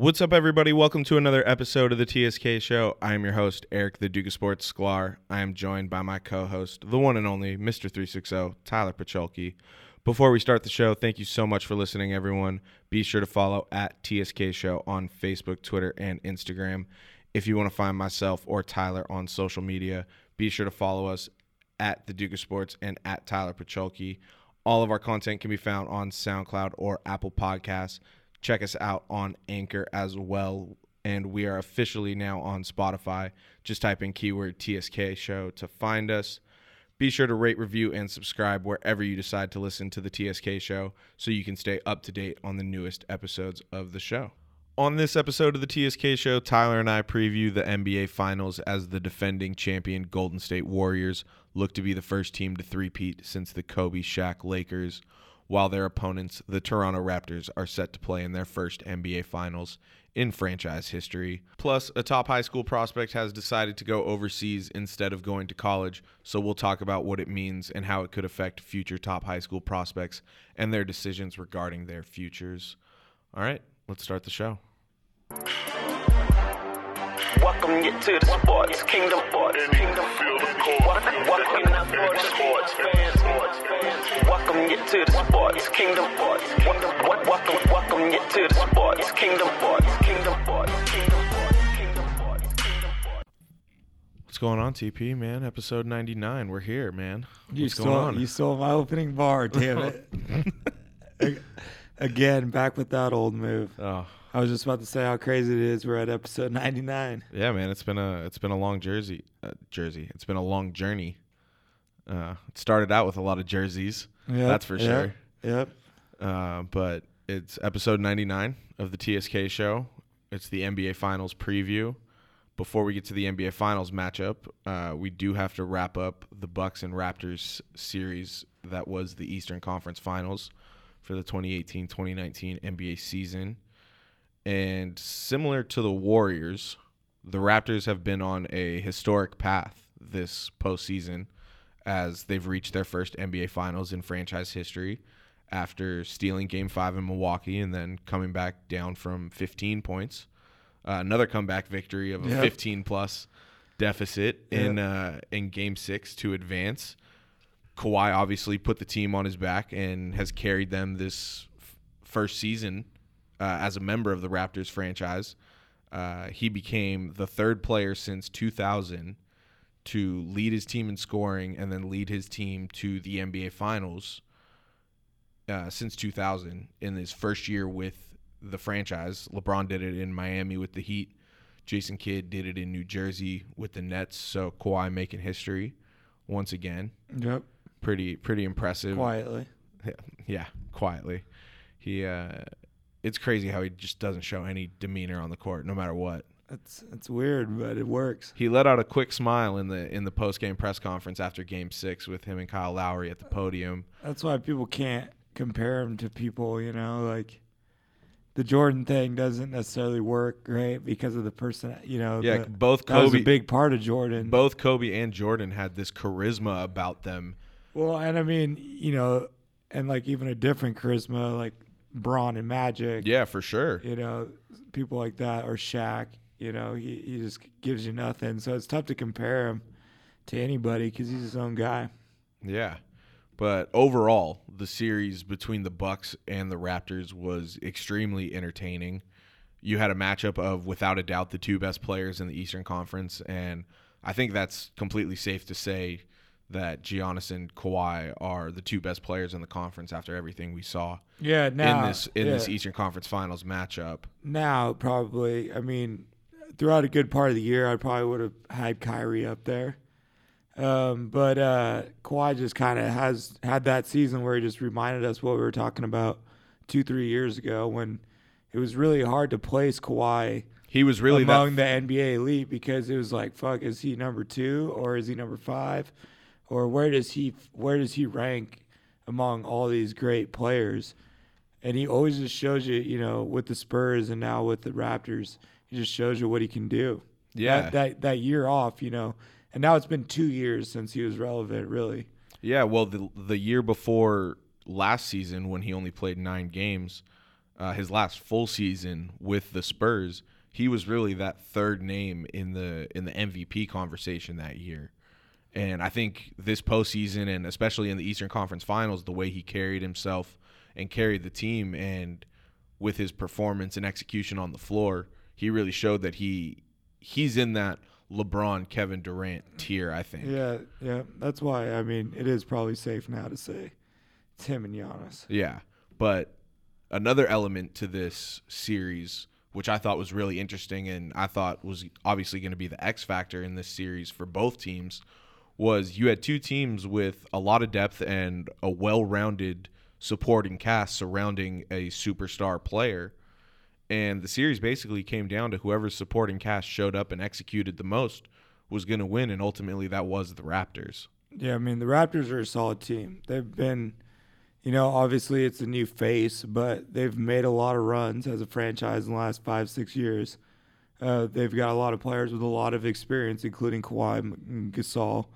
What's up, everybody? Welcome to another episode of the TSK Show. I am your host, Eric, the Duke of Sports Sklar. I am joined by my co host, the one and only Mr. 360, Tyler Pacholke. Before we start the show, thank you so much for listening, everyone. Be sure to follow at TSK Show on Facebook, Twitter, and Instagram. If you want to find myself or Tyler on social media, be sure to follow us at the Duke of Sports and at Tyler Pacholke. All of our content can be found on SoundCloud or Apple Podcasts. Check us out on Anchor as well. And we are officially now on Spotify. Just type in keyword TSK show to find us. Be sure to rate, review, and subscribe wherever you decide to listen to the TSK show so you can stay up to date on the newest episodes of the show. On this episode of the TSK show, Tyler and I preview the NBA Finals as the defending champion Golden State Warriors look to be the first team to three-peat since the Kobe Shaq Lakers, while their opponents, the Toronto Raptors, are set to play in their first NBA Finals in franchise history. Plus, a top high school prospect has decided to go overseas instead of going to college, so we'll talk about what it means and how it could affect future top high school prospects and their decisions regarding their futures. All right, let's start the show. Welcome you to the sports kingdom. Sports kingdom. Welcome you to the sports fans. Welcome you to the sports kingdom. Sports. Welcome, welcome you to the sports kingdom. Sports kingdom. Sports kingdom. Sports kingdom. Sports kingdom. What's going on, TP, man? Episode 99. We're here, man. You stole, going on? you stole my opening bar, damn it. Again, back with that old move. oh, I was just about to say how crazy it is. We're at episode 99. yeah, man. It's been a it's been a long jersey uh, jersey. It's been a long journey. Uh, it started out with a lot of jerseys, Yep, that's for yep, sure. Yep. Uh, but it's episode 99 of the TSK show. It's the NBA Finals preview. Before we get to the NBA Finals matchup, uh, we do have to wrap up the Bucks and Raptors series that was the Eastern Conference Finals for the 2018-2019 NBA season. And similar to the Warriors, the Raptors have been on a historic path this postseason as they've reached their first NBA Finals in franchise history after stealing Game 5 in Milwaukee and then coming back down from 15 points. Uh, another comeback victory of a Yep. 15 plus deficit in uh, in Game 6 to advance. Kawhi obviously put the team on his back and has carried them this f- first season uh, as a member of the Raptors franchise. Uh, he became the third player since 2000 to lead his team in scoring and then lead his team to the NBA Finals uh, since 2000 in his first year with the franchise. LeBron did it in Miami with the Heat. Jason Kidd did it in New Jersey with the Nets. So Kawhi making history once again. Yep. Pretty pretty impressive. Quietly. Yeah, quietly. He uh it's crazy how he just doesn't show any demeanor on the court no matter what. It's, it's weird, but it works. He let out a quick smile in the in the post game press conference after game 6 with him and Kyle Lowry at the uh, podium. That's why people can't compare him to people, you know, like the Jordan thing doesn't necessarily work, right? Because of the person, you know. Yeah, the- both that was a big part of Jordan. both Kobe and Jordan had this charisma about them. Well, and I mean, you know, and like even a different charisma, like Bron and Magic. Yeah, for sure. You know, people like that or Shaq. You know, he he just gives you nothing. So it's tough to compare him to anybody because he's his own guy. Yeah. But overall, the series between the Bucks and the Raptors was extremely entertaining. You had a matchup of without a doubt the two best players in the Eastern Conference and I think that's completely safe to say that Giannis and Kawhi are the two best players in the conference after everything we saw Yeah, now in this in yeah, this Eastern Conference Finals matchup. now probably. I mean, throughout a good part of the year, I probably would have had Kyrie up there. Um, but uh, Kawhi just kind of has had that season where he just reminded us what we were talking about two, three years ago when it was really hard to place Kawhi He was really among that the NBA elite because it was like, fuck, is he number two or is he number five, or where does he where does he rank among all these great players? And he always just shows you, you know, with the Spurs and now with the Raptors, he just shows you what he can do. Yeah. that that, that year off, you know, and now it's been two years since he was relevant, really. Yeah, well, the the year before last season, when he only played nine games, uh, his last full season with the Spurs, he was really that third name in the in the MVP conversation that year. And I think this postseason, and especially in the Eastern Conference Finals, the way he carried himself and carried the team, and with his performance and execution on the floor, he really showed that he he's in that LeBron, Kevin Durant tier. I think. Yeah, yeah. That's why I mean it is probably safe now to say it's him and Giannis. Yeah, but another element to this series, which I thought was really interesting, and I thought was obviously going to be the X factor in this series for both teams, was you had two teams with a lot of depth and a well-rounded supporting cast surrounding a superstar player. And the series basically came down to whoever's supporting cast showed up and executed the most was going to win, and ultimately that was the Raptors. Yeah, I mean the Raptors are a solid team. They've been, you know, obviously it's a new face, but they've made a lot of runs as a franchise in the last five, six years. Uh, they've got a lot of players with a lot of experience, including Kawhi Gasol.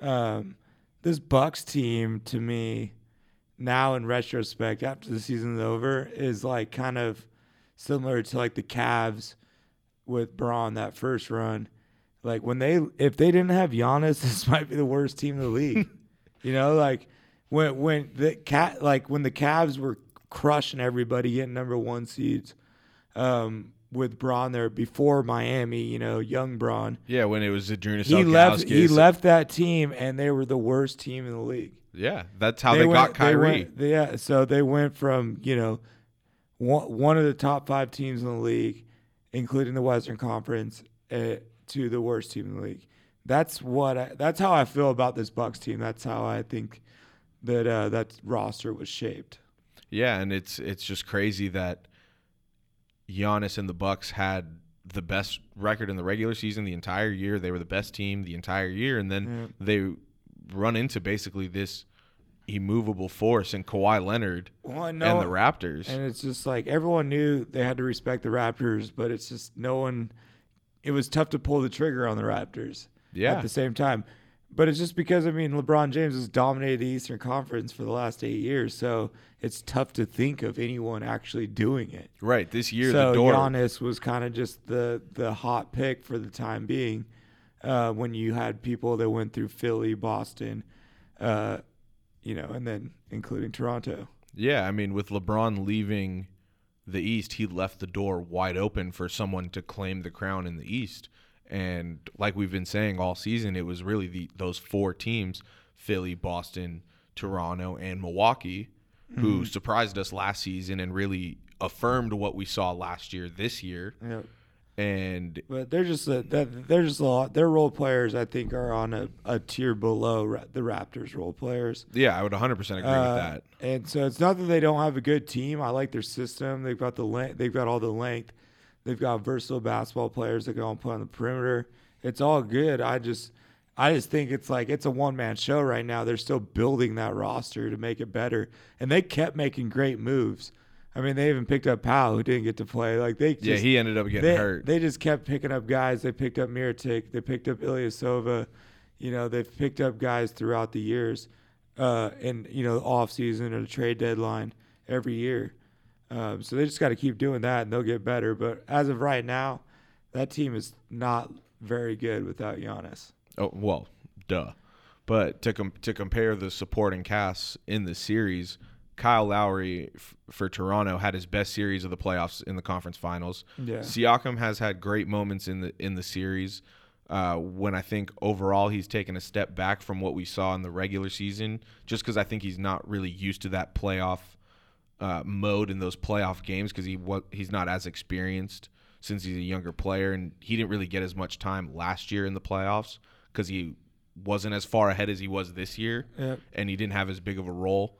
Um, this Bucks team, to me, now in retrospect, after the season's over, is like kind of similar to like the Cavs with Bron that first run. Like when they, if they didn't have Giannis, this might be the worst team in the league. you know, like when when the cat, like when the Cavs were crushing everybody, getting number one seeds. Um, with Bron there before Miami, you know, young Bron. Yeah, when it was Adrian He left. He left that team, and they were the worst team in the league. Yeah, that's how they, went, got Kyrie. They went, yeah, so they went from you know one one of the top five teams in the league, including the Western Conference, uh, to the worst team in the league. That's what. I, that's how I feel about this Bucks team. That's how I think that uh, that roster was shaped. Yeah, and it's it's just crazy that Giannis and the Bucks had the best record in the regular season the entire year. They were the best team the entire year, and then Yeah. they run into basically this immovable force in Kawhi Leonard Well, and the Raptors. And it's just like everyone knew they had to respect the Raptors, but it's just no one. It was tough to pull the trigger on the Raptors. Yeah. At the same time, but it's just because I mean LeBron James has dominated the Eastern Conference for the last eight years, so it's tough to think of anyone actually doing it. right, this year so the door. Giannis was kind of just the the hot pick for the time being. Uh, when you had people that went through Philly, Boston, uh, you know, and then including Toronto. Yeah, I mean, with LeBron leaving the East, he left the door wide open for someone to claim the crown in the East. And like we've been saying all season, it was really the those four teams: Philly, Boston, Toronto, and Milwaukee, who surprised us last season and really affirmed what we saw last year this year. Yeah. And But they're just a, they're just a lot. Their role players, I think, are on a, a tier below the Raptors role players. yeah, I would 100% agree Uh, with that. And so it's not that they don't have a good team. I like their system. They've got the length. They've got all the length. They've got versatile basketball players that can all play on the perimeter. It's all good. I just, I just think it's like it's a one man show right now. They're still building that roster to make it better, and they kept making great moves. I mean, they even picked up Powell, who didn't get to play. Like they, just, Yeah, he ended up getting they, hurt. They just kept picking up guys. They picked up Mirotic. They picked up Ilyasova. You know, they've picked up guys throughout the years, uh, and you know, off season or the trade deadline every year. Um, so they just got to keep doing that, and they'll get better. But as of right now, that team is not very good without Giannis. Oh well, duh. But to com- to compare the supporting casts in the series, Kyle Lowry f- for Toronto had his best series of the playoffs in the conference finals. Yeah. Siakam has had great moments in the in the series. Uh, when I think overall he's taken a step back from what we saw in the regular season, just because I think he's not really used to that playoff uh, mode in those playoff games because he wa- he's not as experienced since he's a younger player and he didn't really get as much time last year in the playoffs because he wasn't as far ahead as he was this year Yep. and he didn't have as big of a role.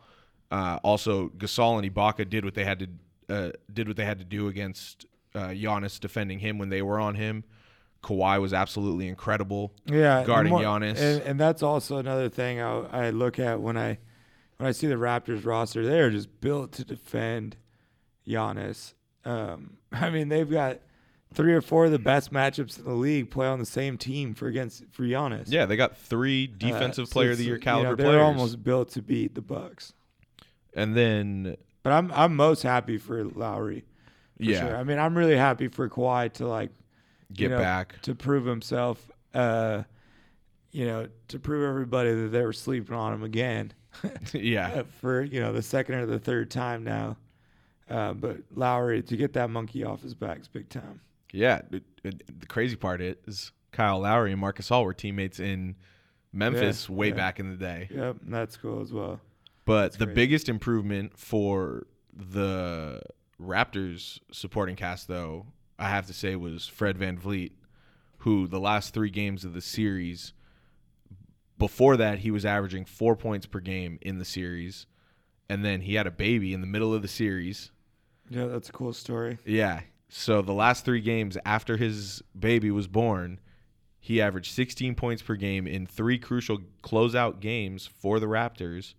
Uh, also, Gasol and Ibaka did what they had to uh, did what they had to do against uh, Giannis defending him when they were on him. Kawhi was absolutely incredible Yeah, guarding and more- Giannis. and, and that's also another thing I, I look at when I when I see the Raptors roster. They are just built to defend Giannis. Um, I mean, they've got three or four of the best matchups in the league play on the same team for against for Giannis. yeah, they got three Uh, defensive so player of the year you know, caliber they're players. almost built to beat the Bucks. and then But I'm I'm most happy for Lowry. for Yeah. sure. I mean, I'm really happy for Kawhi to like Get you know, back. to prove himself. Uh, you know, to prove everybody that they were sleeping on him again yeah. for you know the second or the third time now. Uh, but Lowry to get that monkey off his back is big time. Yeah. it- it- the crazy part is Kyle Lowry and Marc Gasol were teammates in Memphis Yeah, way yeah. back in the day. Yep, that's cool as well. But the crazy. biggest improvement for the Raptors supporting cast, though, I have to say, was Fred VanVleet, who the last three games of the series, before that, he was averaging four points per game in the series. And then he had a baby in the middle of the series. Yeah, that's a cool story. Yeah. So the last three games after his baby was born, he averaged 16 points per game in three crucial closeout games for the Raptors.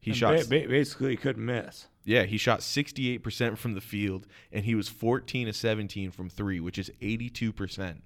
He And shot ba- ba- basically couldn't miss. yeah, he shot 68% from the field and he was 14 to 17 from 3, which is 82%.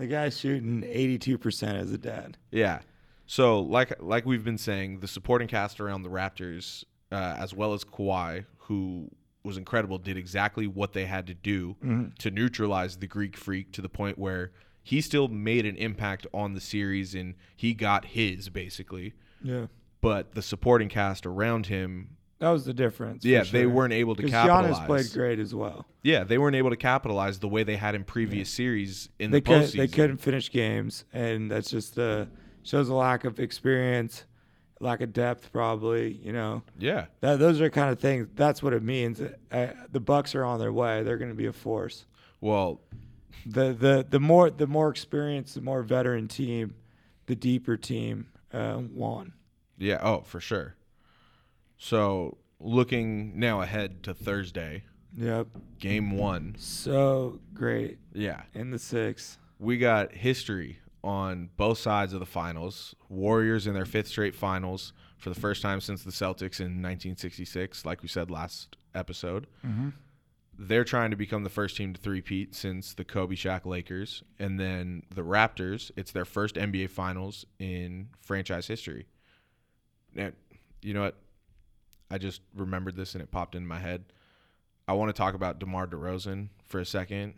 The guy's shooting 82% as a dad. Yeah. So like like we've been saying, the supporting cast around the Raptors uh, as well as Kawhi, who was incredible, did exactly what they had to do to neutralize the Greek freak to the point where he still made an impact on the series and he got his basically. Yeah. But the supporting cast around him, That was the difference. yeah, they weren't able to capitalize. Giannis played great as well. Yeah, they weren't able to capitalize the way they had in previous series in They the could postseason. they couldn't finish games, and that's just uh, shows a lack of experience, lack of depth, probably. You know, Yeah, that those are kind of things. That's what it means. Uh, the Bucks are on their way. They're going to be a force. well, The the the more the more experienced, the more veteran team, the deeper team uh, won. yeah, oh for sure. So looking now ahead to Thursday, Yep. game one. So great Yeah, in the six. we got history on both sides of the finals. Warriors in their fifth straight finals for the first time since the Celtics in 1966, like we said last episode. Mm-hmm. They're trying to become the first team to three-peat since the Kobe Shaq Lakers. And then the Raptors, it's their first NBA finals in franchise history. Now, you know what? I just remembered this and it popped in my head. I want to talk about DeMar DeRozan for a second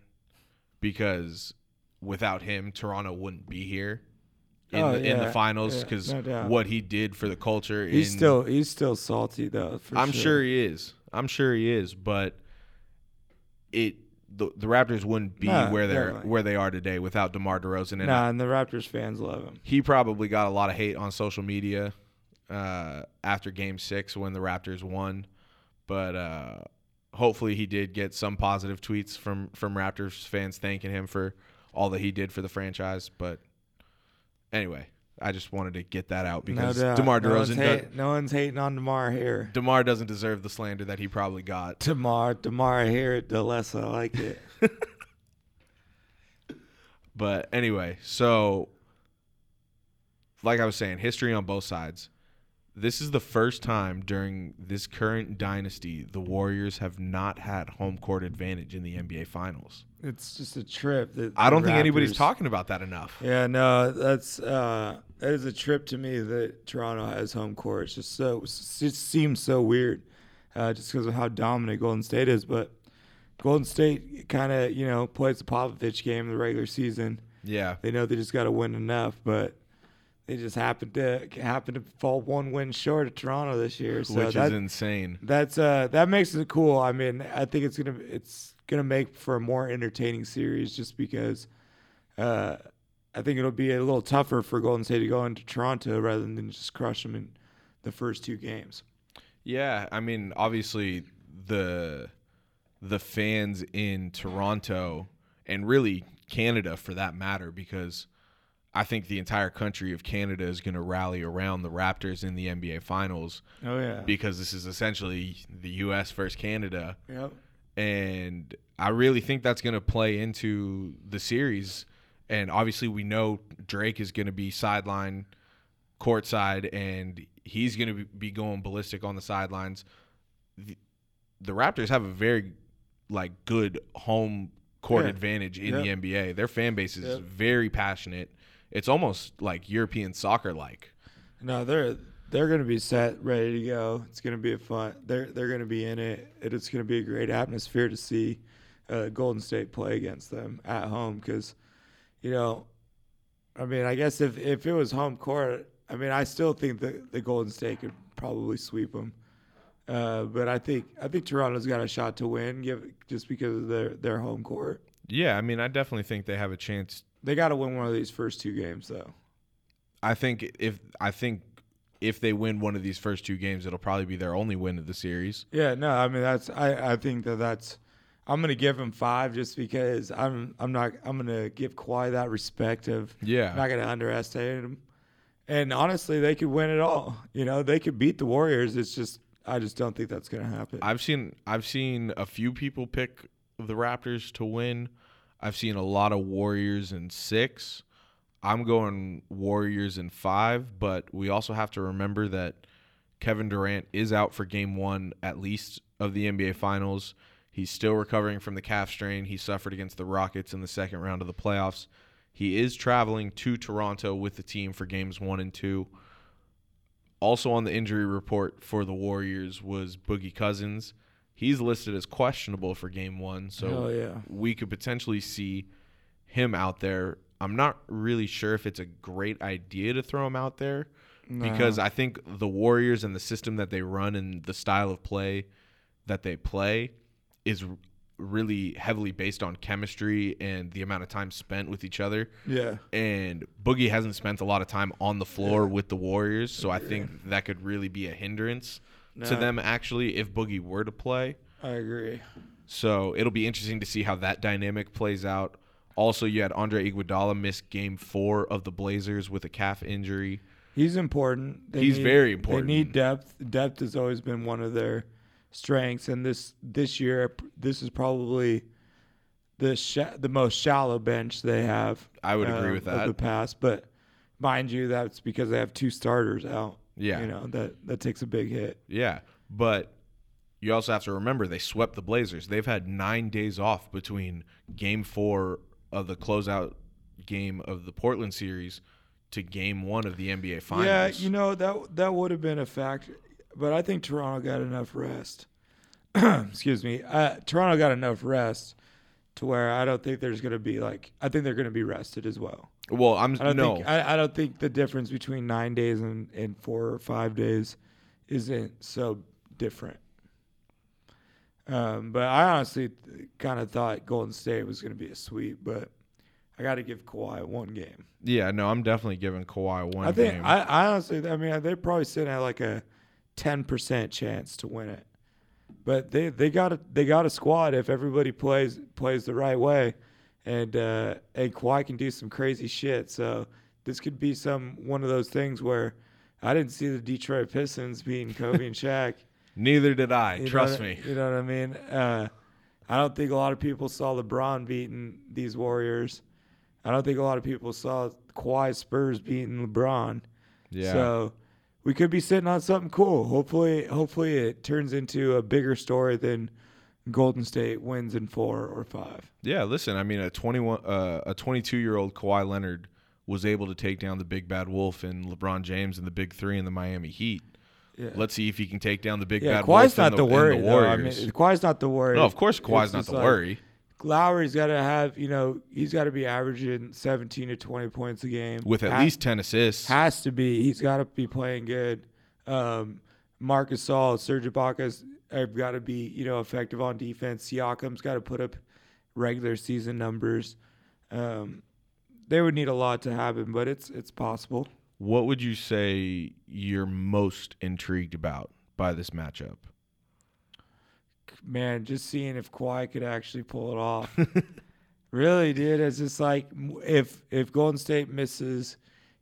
because without him, Toronto wouldn't be here in, Oh, the, in the yeah, finals yeah, because no what he did for the culture. He's in, still he's still salty though. For I'm sure. sure he is. I'm sure he is, but it the, the Raptors wouldn't be Nah, where they're definitely. where they are today without DeMar DeRozan. And Nah, and the Raptors fans love him. he probably got a lot of hate on social media uh, after Game Six when the Raptors won, but uh, hopefully he did get some positive tweets from from Raptors fans thanking him for all that he did for the franchise. But anyway, I just wanted to get that out because no doubt. DeMar no one's, DeRozan, hate- does, no one's hating on DeMar here. DeMar doesn't deserve the slander that he probably got. DeMar, DeMar here, the less I like it. But anyway, so like I was saying, history on both sides. This is the first time during this current dynasty the Warriors have not had home court advantage in the NBA Finals. it's just a trip. That I don't think anybody's talking about that enough. Yeah, no, that's uh, that is a trip to me that Toronto has home court. It's just so it just seems so weird, uh, just because of how dominant Golden State is. But Golden State kind of you know plays the Popovich game in the regular season. Yeah. They know they just got to win enough, but they just happened to happen to fall one win short of Toronto this year. So which that, is insane. that's uh that makes it cool. I mean, I think it's gonna it's gonna make for a more entertaining series just because uh I think it'll be a little tougher for Golden State to go into Toronto rather than just crush them in the first two games. Yeah, I mean, obviously the the fans in Toronto and really Canada for that matter because I think the entire country of Canada is going to rally around the Raptors in the NBA finals Oh yeah. because this is essentially the US versus Canada Yep. and I really think that's going to play into the series. And obviously, we know Drake is going to be sideline, courtside, and he's going to be going ballistic on the sidelines. The, the Raptors have a very like good home court Yeah. advantage in Yep. the NBA. Their fan base is Yep. very passionate. It's almost like European soccer like. No, they're they're going to be set, ready to go. It's going to be a fun. They're they're going to be in it. and It's going to be a great atmosphere to see uh, Golden State play against them at home because, you know, I mean, I guess if if it was home court, I mean, I still think that the Golden State could probably sweep them. Uh, but I think I think Toronto's got a shot to win, give just because of their their home court. Yeah, I mean, I definitely think they have a chance. They got to win one of these first two games, though. I think if I think if they win one of these first two games, it'll probably be their only win of the series. Yeah, no, I mean that's I, I think that that's I'm gonna give them five just because I'm I'm not I'm gonna give Kawhi that respect of Yeah. I'm not gonna underestimate him. And honestly, they could win it all. You know, they could beat the Warriors. It's just I just don't think that's gonna happen. I've seen I've seen a few people pick the Raptors to win. I've seen a lot of Warriors in six. I'm going Warriors in five, but we also have to remember that Kevin Durant is out for game one at least of the NBA Finals. He's still recovering from the calf strain he suffered against the Rockets in the second round of the playoffs. He is traveling to Toronto with the team for games one and two. Also on the injury report for the Warriors was Boogie Cousins. He's listed as questionable for game one, so yeah. we could potentially see him out there. I'm not really sure if it's a great idea to throw him out there because I think the Warriors and the system that they run and the style of play that they play is really heavily based on chemistry and the amount of time spent with each other Yeah. and Boogie hasn't spent a lot of time on the floor with the Warriors, so I think that could really be a hindrance to them actually if Boogie were to play. I agree. So it'll be interesting to see how that dynamic plays out. Also, you had Andre Iguodala miss Game Four of the Blazers with a calf injury. He's important. They He's very important. They need depth. Depth has always been one of their strengths, and this this year, this is probably the sh- the most shallow bench they have. I would agree uh, with Of that. the past, but mind you, that's because they have two starters out. Yeah. you know that that takes a big hit. Yeah, but you also have to remember they swept the Blazers. They've had nine days off between Game Four of the closeout game of the Portland series to Game One of the NBA Finals. Yeah, you know that that would have been a factor, but I think Toronto got enough rest. Excuse me, uh, Toronto got enough rest to where I don't think there's going to be like I think they're going to be rested as well. Well, I'm I don't no. think I, I don't think the difference between nine days and, and four or five days isn't so different. Um, but I honestly kind of thought Golden State was going to be a sweep, but I got to give Kawhi one game. yeah, no, I'm definitely giving Kawhi one I think game. I, I honestly, I mean, they're probably sitting at like a ten percent chance to win it, but they they got a they got a squad if everybody plays plays the right way, and uh, and Kawhi can do some crazy shit. So this could be some one of those things where I didn't see the Detroit Pistons beating Kobe and Shaq. Neither did I. You Trust me. You know what I mean? Uh, I don't think a lot of people saw LeBron beating these Warriors. I don't think a lot of people saw Kawhi Spurs beating LeBron. Yeah. So we could be sitting on something cool. Hopefully, hopefully it turns into a bigger story than Golden State wins in four or five. Yeah, listen, I mean a 21 uh, a 22-year-old Kawhi Leonard was able to take down the big bad wolf and LeBron James and the big 3 in the Miami Heat. Yeah. Let's see if he can take down the big yeah, bad Kawhi's wolf not the, the, worry. the though. I mean, Kawhi's not the worry. No, of course Kawhi's it's not the like, worry. Lowry's got to have, you know, he's got to be averaging 17 to 20 points a game With at Ha- least 10 assists. Has to be. He's got to be playing good. Um, Marc Gasol, Serge Ibaka's have got to be, you know, effective on defense. Siakam's got to put up regular season numbers. Um, they would need a lot to happen, but it's it's possible. What would you say you're most intrigued about by this matchup? Man, just seeing if Kawhi could actually pull it off. really, dude. It's just like if if Golden State misses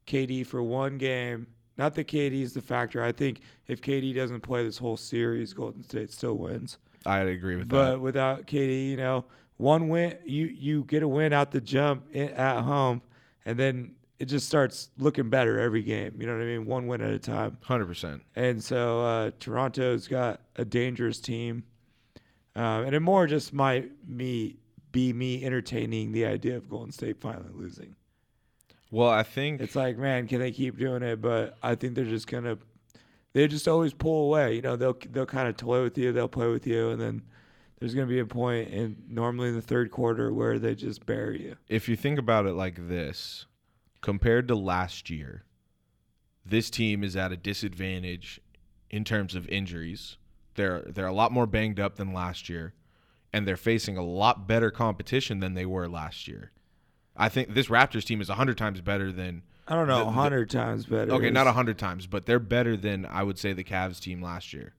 KD for one game, not that KD is the factor. I think if KD doesn't play this whole series, Golden State still wins. I'd agree with But that. But without KD, you know, one win, you you get a win out the jump i- at home, and then it just starts looking better every game. You know what I mean? One win at a time. 100%. And so uh, Toronto's got a dangerous team, um, and it more just might me be me entertaining the idea of Golden State finally losing. Well, I think It's like, man, can they keep doing it? But I think they're just gonna they just always pull away. You know, they'll they'll kind of toy with you, they'll play with you, and then there's going to be a and normally in the third quarter where they just bury you. If you think about it like this, compared to last year, this team is at a disadvantage in terms of injuries. They're they're a lot more banged up than last year, and they're facing a lot better competition than they were last year. I think this Raptors team is hundred times better than. I don't know, The- a the- hundred times better. Okay, not hundred times, but they're better than I would say the Cavs team last year.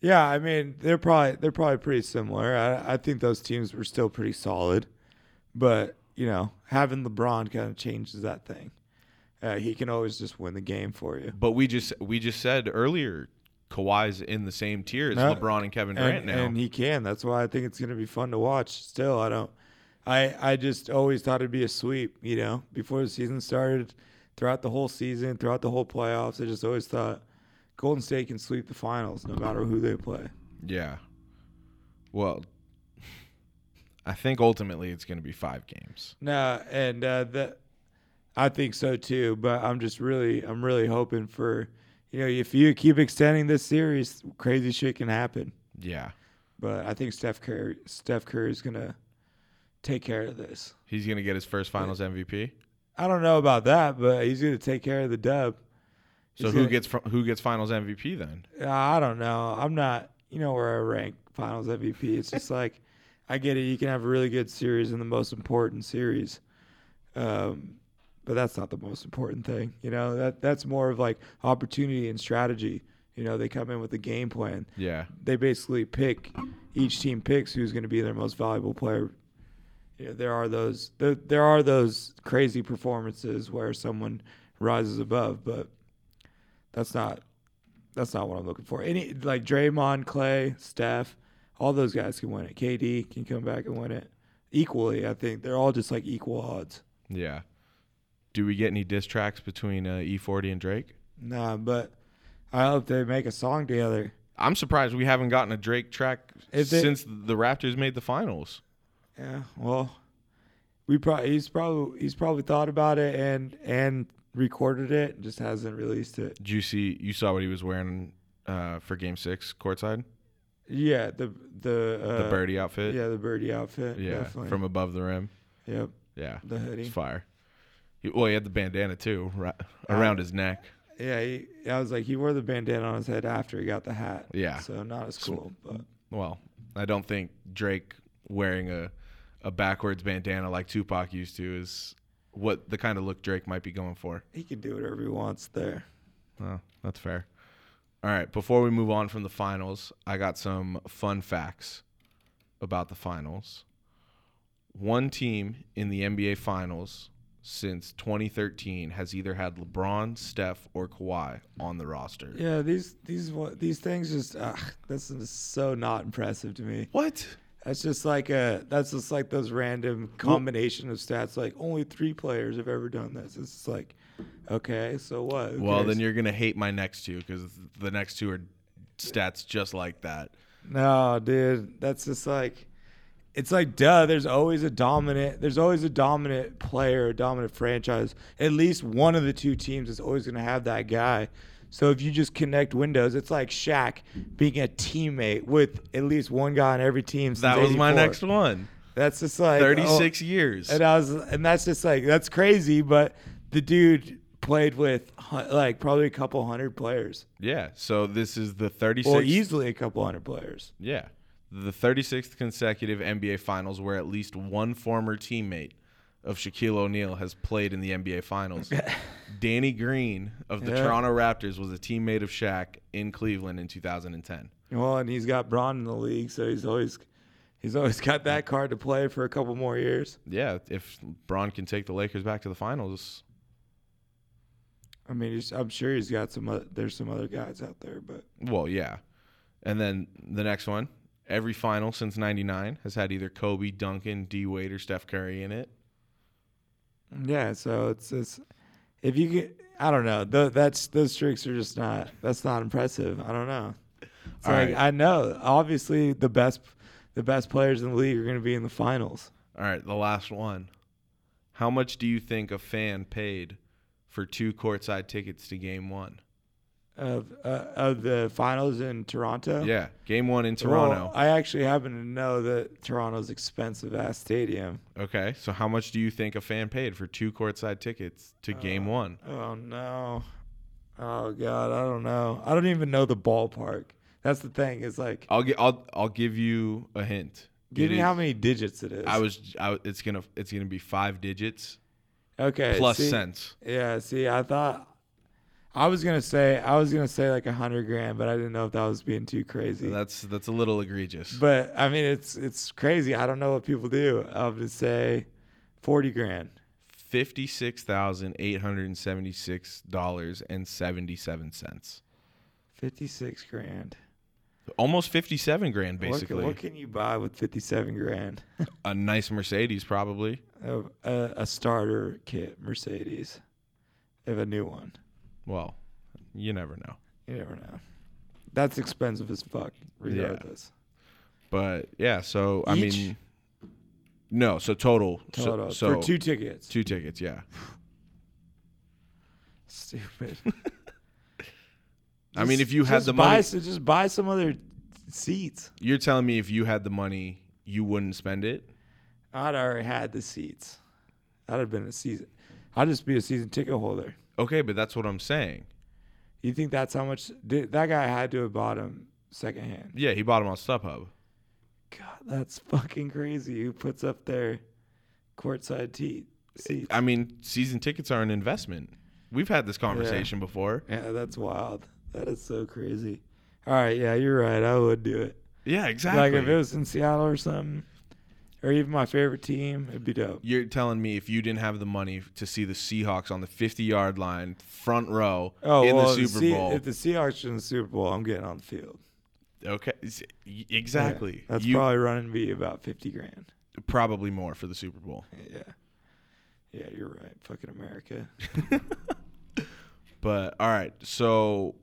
Yeah, I mean they're probably they're probably pretty similar. I, I think those teams were still pretty solid, but you know having LeBron kind of changes that thing. Uh, he can always just win the game for you. But we just we just said earlier, Kawhi's in the same tier as No, LeBron and Kevin Durant and, now. and he can. That's why I think it's going to be fun to watch. Still, I don't. I I just always thought it'd be a sweep. You know, before the season started, throughout the whole season, throughout the whole playoffs, I just always thought Golden State can sweep the finals no matter who they play. yeah. Well, I think ultimately it's going to be five games. No, and uh, that I think so too. But I'm just really, I'm really hoping for, you know, if you keep extending this series, crazy shit can happen. Yeah. But I think Steph Curry, Steph Curry is gonna take care of this. He's going to get his first Finals MVP. I don't know about that, but he's gonna take care of the dub. So who gonna- gets fr- who gets Finals MVP then? Uh, I don't know. I'm not. You know where I rank Finals MVP. It's just like I get it. You can have a really good series in the most important series, um, but that's not the most important thing. You know that that's more of like opportunity and strategy. You know they come in with a game plan. Yeah. They basically pick. Each team picks who's going to be their most valuable player. You know, there are those there, there are those crazy performances where someone rises above, but that's not that's not what I'm looking for. Any like Draymond, Clay, Steph, all those guys can win it. KD can come back and win it equally. I think they're all just like equal odds. Yeah. Do we get any diss tracks between uh, E-40 and Drake? Nah, but I hope they make a song together. I'm surprised we haven't gotten a Drake track they- since the Raptors made the finals. Yeah, well, we probably he's probably he's probably thought about it and and recorded it, just hasn't released it. Did you see? You saw what he was wearing uh, for Game Six courtside? Yeah, the the uh, the birdie outfit. Yeah, the birdie outfit. Yeah, definitely. from above the rim. yep, Yeah, the hoodie. it's fire. He, well, he had the bandana too, right around his neck. Yeah, he, I was like, he wore the bandana on his head after he got the hat. Yeah. so not as cool, but Well, I don't think Drake wearing a a backwards bandana like Tupac used to is what the kind of look Drake might be going for. he can do whatever he wants there. Oh, that's fair. All right, before we move on from the finals, I got some fun facts about the finals. One team in the NBA finals since 2013 has either had LeBron, Steph, or Kawhi on the roster. Yeah, these these these things just ugh, this is so not impressive to me. What? That's just like a that's just like those random combination of stats. Like only three players have ever done this. It's just like, okay, so what? Who Well, cares? then you're going to hate my next two because the next two are stats just like that. no, dude. That's just like, it's like duh. There's always a dominant. There's always a dominant player, a dominant franchise. At least one of the two teams is always going to have that guy. So if you just connect windows, it's like Shaq being a teammate with at least one guy on every team. Since That was my next one. That's just like oh, 36 years. And I was, and that's just like that's crazy. But the dude played with like probably a couple hundred players, Yeah. So this is the 36th. well, easily a couple hundred players. Yeah. The 36th consecutive NBA Finals where at least one former teammate of Shaquille O'Neal has played in the NBA Finals. Danny Green of the Yeah. Toronto Raptors was a teammate of Shaq in Cleveland in 2010. Well, and he's got Bron in the league, so he's always he's always got that card to play for a couple more years. Yeah, if Bron can take the Lakers back to the finals, I mean, he's, I'm sure he's got some. oth- There's some other guys out there, but well, yeah. And then the next one, every final since 99 has had either Kobe, Duncan, D Wade, or Steph Curry in it. Yeah. So it's just if you get, I don't know. Th- that's those streaks are just not. That's not impressive. I don't know. It's All like right. I know. Obviously, the best the best players in the league are going to be in the finals. All right, the last one. How much do you think a fan paid for two courtside tickets to game one? Of uh, of the finals in Toronto. Yeah, game one in Well, Toronto. I actually happen to know that Toronto's expensive ass stadium. okay, so how much do you think a fan paid for two courtside tickets to game one? Oh no. Oh god, I don't know. I don't even know the ballpark. That's the thing. It's like I'll get. I'll. I'll give you a hint. give It me is- how many digits it is. I was. I, it's gonna. It's gonna be five digits okay plus see, cents. Yeah, see, I thought I was gonna say I was gonna say like a hundred grand, but I didn't know if that was being too crazy. That's that's a little egregious. but I mean, it's it's crazy. I don't know what people do. I would say forty grand. Fifty-six thousand eight hundred and seventy-six dollars and seventy-seven cents. Fifty six grand. Almost fifty-seven grand, What basically. what can, you buy with fifty seven grand? A nice Mercedes, probably. a, a, a starter kit Mercedes. Have a new one. Well, you never know. You never know. That's expensive as fuck, regardless. But yeah, so I Each? mean, no. So total. so- Total So, for two tickets. two tickets. Yeah. Stupid. I mean, if you had the buy, money, so just buy some other seats. you're telling me if you had the money, you wouldn't spend it. I'd already had the seats. I'd have been a season. I'd just be a season ticket holder. Okay, but that's what I'm saying. You think that's how much? Did, that guy had to have bought him secondhand. Yeah, he bought him on StubHub. God, that's fucking crazy. Who puts up their courtside te- seats? I mean, season tickets are an investment. We've had this conversation before. Yeah, that's wild. That is so crazy. All right, yeah, you're right. I would do it. Yeah, exactly. Like if it was in Seattle or something, or even my favorite team, it'd be dope. You're telling me if you didn't have the money to see the Seahawks on the 50 yard line, front row Oh, in well, the Super Se- Bowl. If the Seahawks are in the Super Bowl, I'm getting on the field. okay, exactly. Yeah, that's you, probably running me about fifty grand. probably more for the Super Bowl. Yeah. Yeah, you're right. Fucking America. But all right, so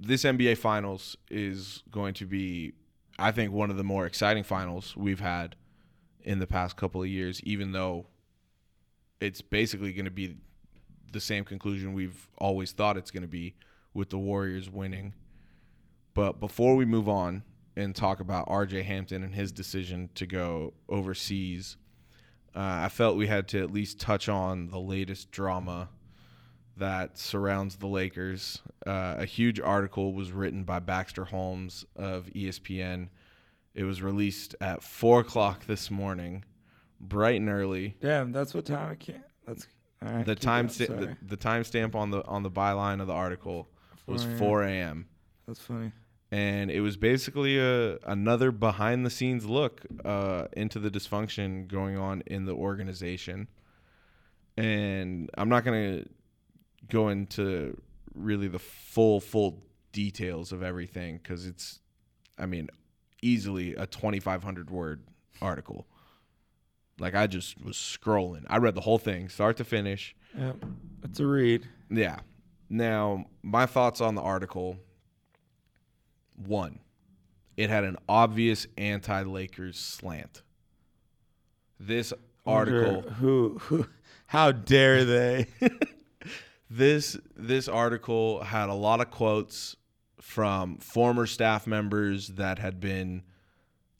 this NBA Finals is going to be, I think, one of the more exciting finals we've had in the past couple of years. Even though it's basically going to be the same conclusion we've always thought it's going to be, with the Warriors winning. But before we move on and talk about R.J. Hampton and his decision to go overseas, uh, I felt we had to at least touch on the latest drama that surrounds the Lakers. Uh, a huge article was written by Baxter Holmes of ESPN. It was released at four o'clock this morning, bright and early. Damn, that's what time I can't. That's all right, The time sta- the, the timestamp on the on the byline of the article was 4 a.m. 4 a.m. That's funny. and it was basically a another behind the scenes look uh, into the dysfunction going on in the organization. And I'm not gonna go into really the full full details of everything because it's, I mean, easily a 2,500 word article. Like I just was scrolling. I read the whole thing, start to finish. Yep. It's a read. Yeah. Now, my thoughts on the article one, it had an obvious anti Lakers slant. This article Who who how dare they? this this article had a lot of quotes from former staff members that had been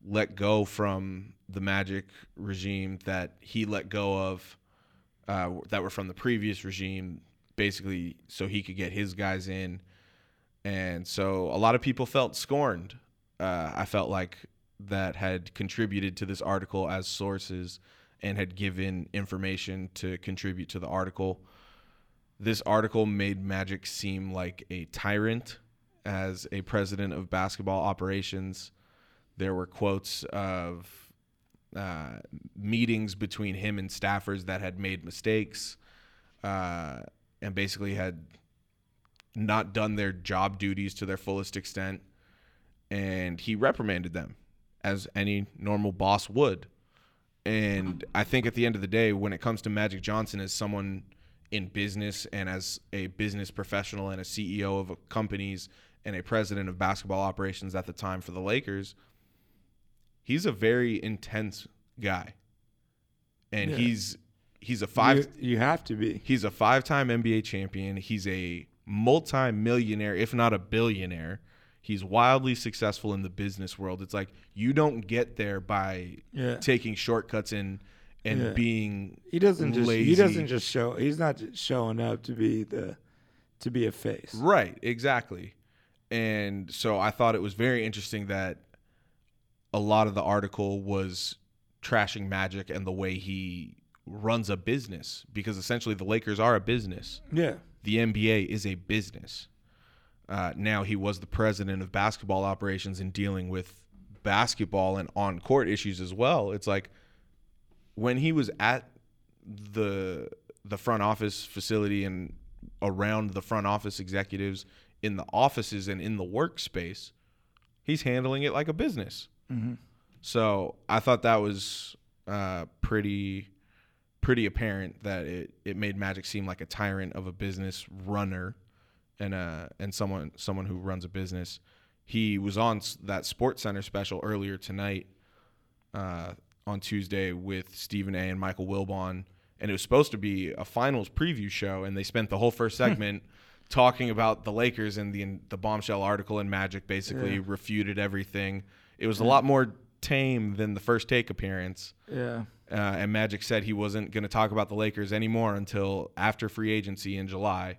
let go from the Magic regime that he let go of uh, that were from the previous regime, basically so he could get his guys in. And so a lot of people felt scorned. Uh, I felt like that had contributed to this article as sources and had given information to contribute to the article. This article made Magic seem like a tyrant as a president of basketball operations. There were quotes of uh, meetings between him and staffers that had made mistakes uh, and basically had not done their job duties to their fullest extent. And he reprimanded them as any normal boss would. And I think at the end of the day, when it comes to Magic Johnson as someone in business and as a business professional and a CEO of companies and a president of basketball operations at the time for the Lakers, he's a very intense guy. And Yeah. he's he's a five you, you have to be. He's a five-time NBA champion. He's a multi-millionaire, if not a billionaire. He's wildly successful in the business world. It's like you don't get there by Yeah. taking shortcuts and and Yeah. being He doesn't just he doesn't just show he's not just showing up to be the to be a face. Right, exactly. And so I thought it was very interesting that a lot of the article was trashing Magic and the way he runs a business because essentially the Lakers are a business. Yeah. The NBA is a business. Uh, now he was the president of basketball operations and dealing with basketball and on court issues as well. It's like when he was at the the front office facility and around the front office executives in the offices and in the workspace, he's handling it like a business. So I thought that was uh, pretty pretty apparent that it, it made Magic seem like a tyrant of a business runner and uh and someone someone who runs a business. He was on that Sports Center special earlier tonight uh, on Tuesday with Stephen A. and Michael Wilbon, and it was supposed to be a finals preview show, and they spent the whole first segment talking about the Lakers and the the bombshell article and Magic basically Yeah. refuted everything. It was a lot more tame than the first take appearance. Yeah. Uh, and Magic said he wasn't going to talk about the Lakers anymore until after free agency in July,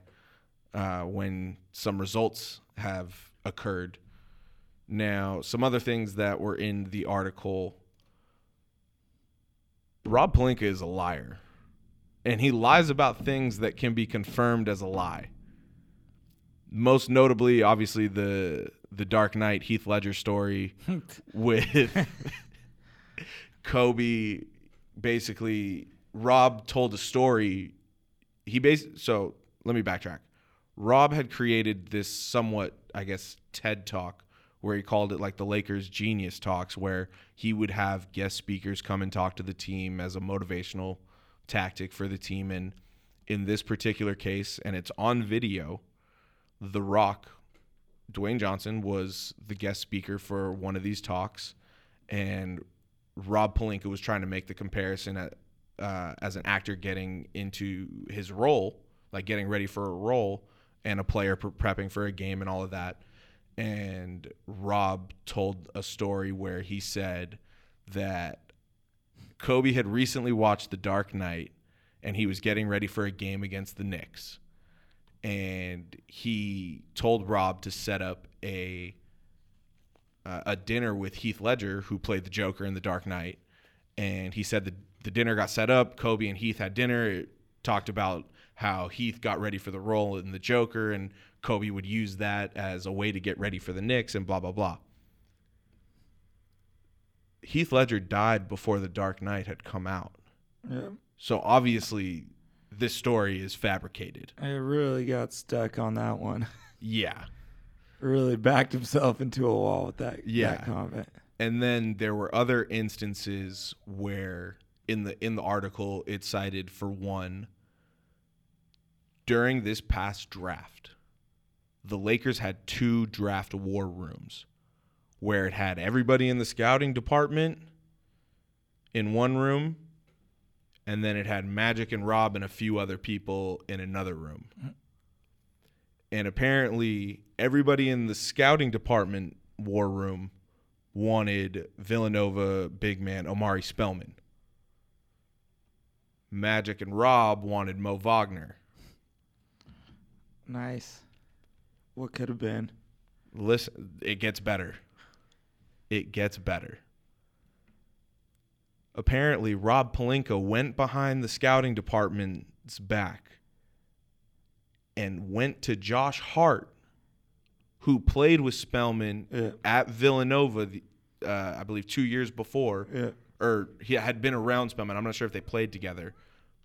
uh, when some results have occurred. Now, some other things that were in the article. Rob Pelinka is a liar, and he lies about things that can be confirmed as a lie. Most notably, obviously the the Dark Knight Heath Ledger story with Kobe basically Rob told a story. He bas so let me backtrack. Rob had created this somewhat, I guess, TED talk where he called it like the Lakers genius talks where he would have guest speakers come and talk to the team as a motivational tactic for the team and in this particular case and it's on video, The Rock Dwayne Johnson was the guest speaker for one of these talks, and Rob Pelinka was trying to make the comparison at, uh, as an actor getting into his role, like getting ready for a role, and a player pre- prepping for a game and all of that. And Rob told a story where he said that Kobe had recently watched The Dark Knight, and he was getting ready for a game against the Knicks and he told Rob to set up a uh, a dinner with Heath Ledger, who played the Joker in The Dark Knight. And he said the the dinner got set up. Kobe and Heath had dinner. It talked about how Heath got ready for the role in the Joker, and Kobe would use that as a way to get ready for the Knicks, and blah blah blah. Heath Ledger died before The Dark Knight had come out, Yeah. so obviously this story is fabricated. I really got stuck on that one. Yeah. really backed himself into a wall with that, Yeah. that comment. and then there were other instances where in the in the article it cited for one during this past draft the Lakers had two draft war rooms where it had everybody in the scouting department in one room and then it had Magic and Rob and a few other people in another room. And apparently everybody in the scouting department war room wanted Villanova big man Omari Spellman. Magic and Rob wanted Mo Wagner. Nice. What could have been? Listen, it gets better. It gets better. Apparently, Rob Pelinka went behind the scouting department's back and went to Josh Hart, who played with Spellman Yeah. at Villanova, the- uh, I believe, two years before. Yeah. or he had been around Spellman. I'm not sure if they played together,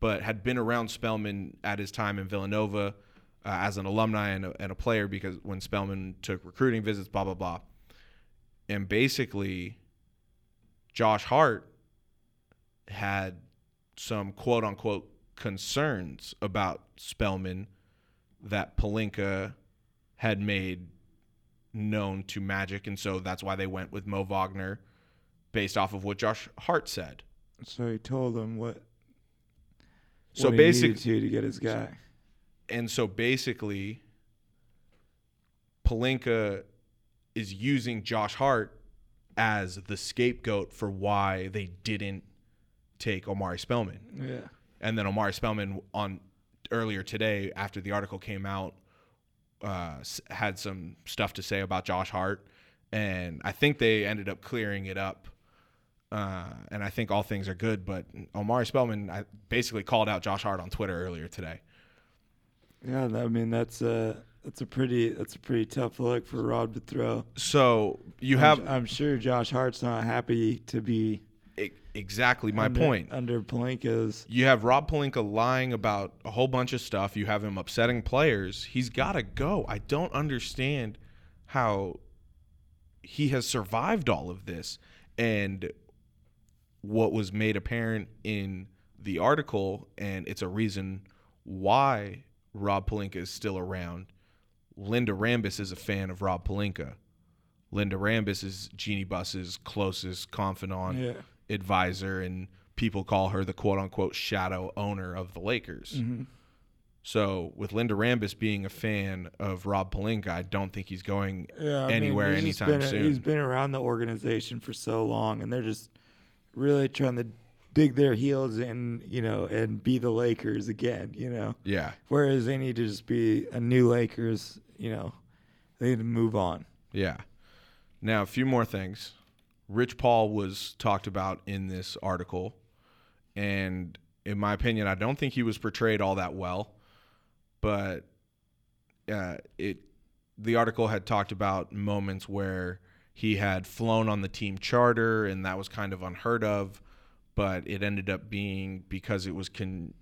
but had been around Spellman at his time in Villanova uh, as an alumni and a, and a player because when Spellman took recruiting visits, blah blah blah, and basically, Josh Hart had some quote unquote concerns about Spellman that Pelinka had made known to Magic, and so that's why they went with Mo Wagner based off of what Josh Hart said. So he told them what. So what he basic- needed to to get his guy. And so basically, Pelinka is using Josh Hart as the scapegoat for why they didn't take Omari Spellman. Yeah. And then Omari Spellman on earlier today, after the article came out, uh, had some stuff to say about Josh Hart, and I think they ended up clearing it up. Uh, and I think all things are good. But Omari Spellman I basically called out Josh Hart on Twitter earlier today. Yeah, I mean that's a that's a pretty that's a pretty tough look for Rob to throw. So you I'm- have I'm, sure Josh Hart's not happy to be exactly my under, point. under Pelinka's. You have Rob Pelinka lying about a whole bunch of stuff. You have him upsetting players. He's got to go. I don't understand how he has survived all of this. And what was made apparent in the article, and it's a reason why Rob Pelinka is still around. Linda Rambis is a fan of Rob Pelinka. Linda Rambis is Jeanie Buss's closest confidant Yeah. Advisor and people call her the quote unquote shadow owner of the Lakers. Mm-hmm. So with Linda Rambis being a fan of Rob Pelinka, I don't think he's going Yeah, I mean, anywhere he's anytime been, soon. He's been around the organization for so long, and they're just really trying to dig their heels in, you know, and be the Lakers again, you know. yeah. Whereas they need to just be a new Lakers, you know. They need to move on. Yeah. Now, a few more things. Rich Paul was talked about in this article, and in my opinion, I don't think he was portrayed all that well. But uh, it, the article had talked about moments where he had flown on the team charter, and that was kind of unheard of. But it ended up being because it was con-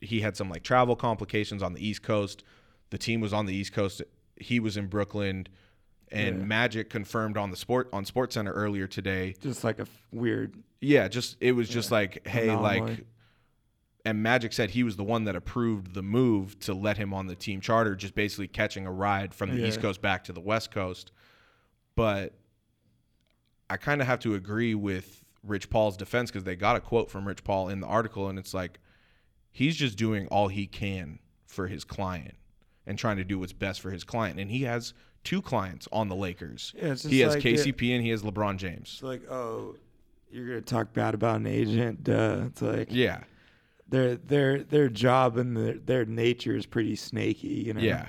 he had some like travel complications on the East Coast. The team was on the East Coast. He was in Brooklyn, and Yeah. Magic confirmed on the sport on Sports Center earlier today. Just like a f- weird. Yeah, just it was just like, hey, like, and Magic said he was the one that approved the move to let him on the team charter, just basically catching a ride from the East Coast back to the West Coast. But I kind of have to agree with Rich Paul's defense because they got a quote from Rich Paul in the article, and it's like he's just doing all he can for his client and trying to do what's best for his client. And he has two clients on the Lakers. Yeah, he has like. KCP and he has LeBron James. It's like, oh, you're gonna talk bad about an agent. Duh. It's like Yeah. their their their job and their their nature is pretty snaky. You know. Yeah.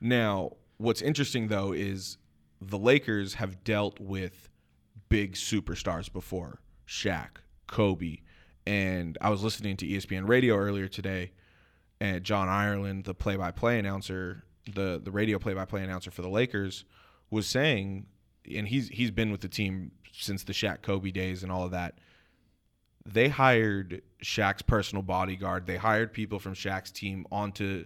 Now, what's interesting though is the Lakers have dealt with big superstars before Shaq, Kobe, and I was listening to ESPN radio earlier today, and John Ireland, the play-by-play announcer, the the radio play-by-play announcer for the Lakers, was saying, and he's he's been with the team since the Shaq Kobe days and all of that. They hired Shaq's personal bodyguard. They hired people from Shaq's team onto.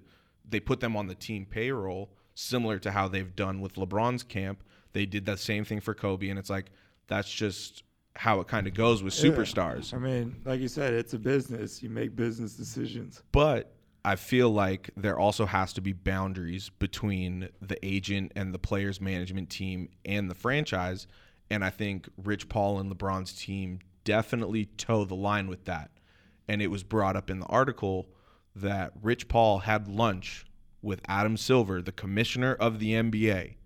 They put them on the team payroll, similar to how they've done with LeBron's camp. They did that same thing for Kobe, and it's like that's just how it kind of goes with Yeah. superstars. I mean, like you said, it's a business. You make business decisions. But I feel like there also has to be boundaries between the agent and the players management team and the franchise. And I think Rich Paul and LeBron's team definitely toe the line with that. And it was brought up in the article that Rich Paul had lunch with Adam Silver, the commissioner of the NBA.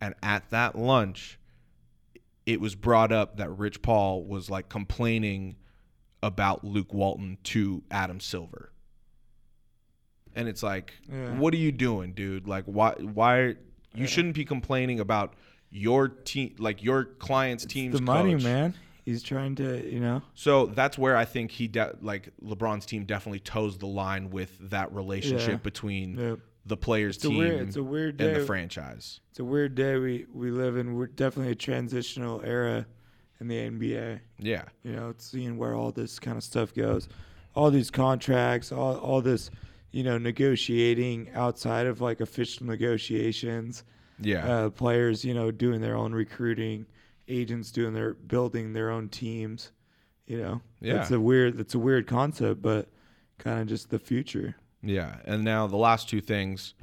And at that lunch, it was brought up that Rich Paul was like complaining about Luke Walton to Adam Silver. And it's like, Yeah. what are you doing, dude? Like why why you shouldn't be complaining about your team like your client's team's the money, coach. man. He's trying to, you know. So that's where I think he de- like LeBron's team definitely toes the line with that relationship Yeah. between Yeah. the players It's a team weird- it's a weird and the franchise. It's a weird day we we live in. We're definitely a transitional era in the NBA. Yeah. You know, it's seeing where all this kind of stuff goes, all these contracts, all all this, you know, negotiating outside of like official negotiations. Yeah. Uh, players, you know, doing their own recruiting, agents doing their building their own teams. You know, Yeah. That's a weird. It's a weird concept, but kind of just the future. Yeah, and now the last two things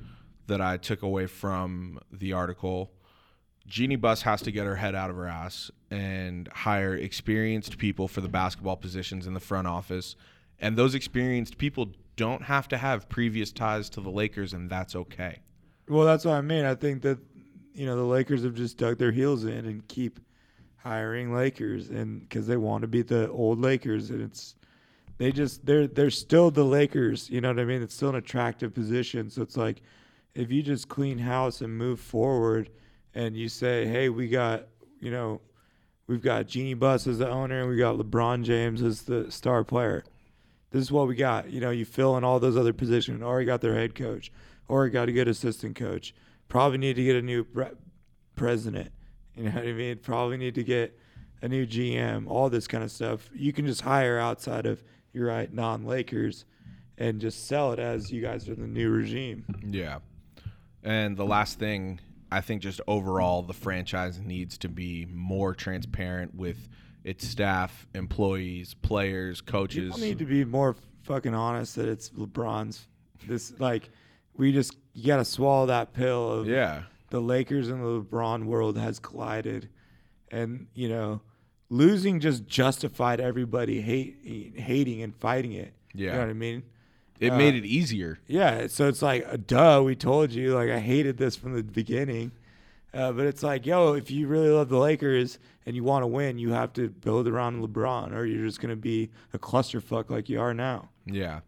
that I took away from the article, Jeanie Buss has to get her head out of her ass and hire experienced people for the basketball positions in the front office. And those experienced people don't have to have previous ties to the Lakers, and that's okay. Well, that's what I mean. I think that you know the Lakers have just dug their heels in and keep hiring Lakers, and because they want to be the old Lakers, and it's they just they're they're still the Lakers. You know what I mean? It's still an attractive position. So it's like if you just clean house and move forward, and you say, hey, we got you know. We've got Jeanie Buss as the owner, and we got LeBron James as the star player this is what we got. You know, you fill in all those other positions. Already got their head coach. Already got a good assistant coach. Probably need to get a new pre- president. You know what I mean? Probably need to get a new GM. All this kind of stuff. You can just hire outside of you're right uh, non Lakers, and just sell it as you guys are the new regime. Yeah. And the last thing, I think just overall, the franchise needs to be more transparent with its staff, employees, players, coaches. People need to be more fucking honest that it's LeBron's. This like we just you gotta swallow that pill of yeah. the Lakers and the LeBron world has collided, and you know, losing just justified everybody hate hating and fighting it. you Yeah. know what I mean. It Uh, made it easier. Yeah, so it's like, uh, duh, we told you. Like, I hated this from the beginning. Uh, but it's like, yo, if you really love the Lakers and you want to win, you have to build around LeBron, or you're just going to be a clusterfuck like you are now. Yeah.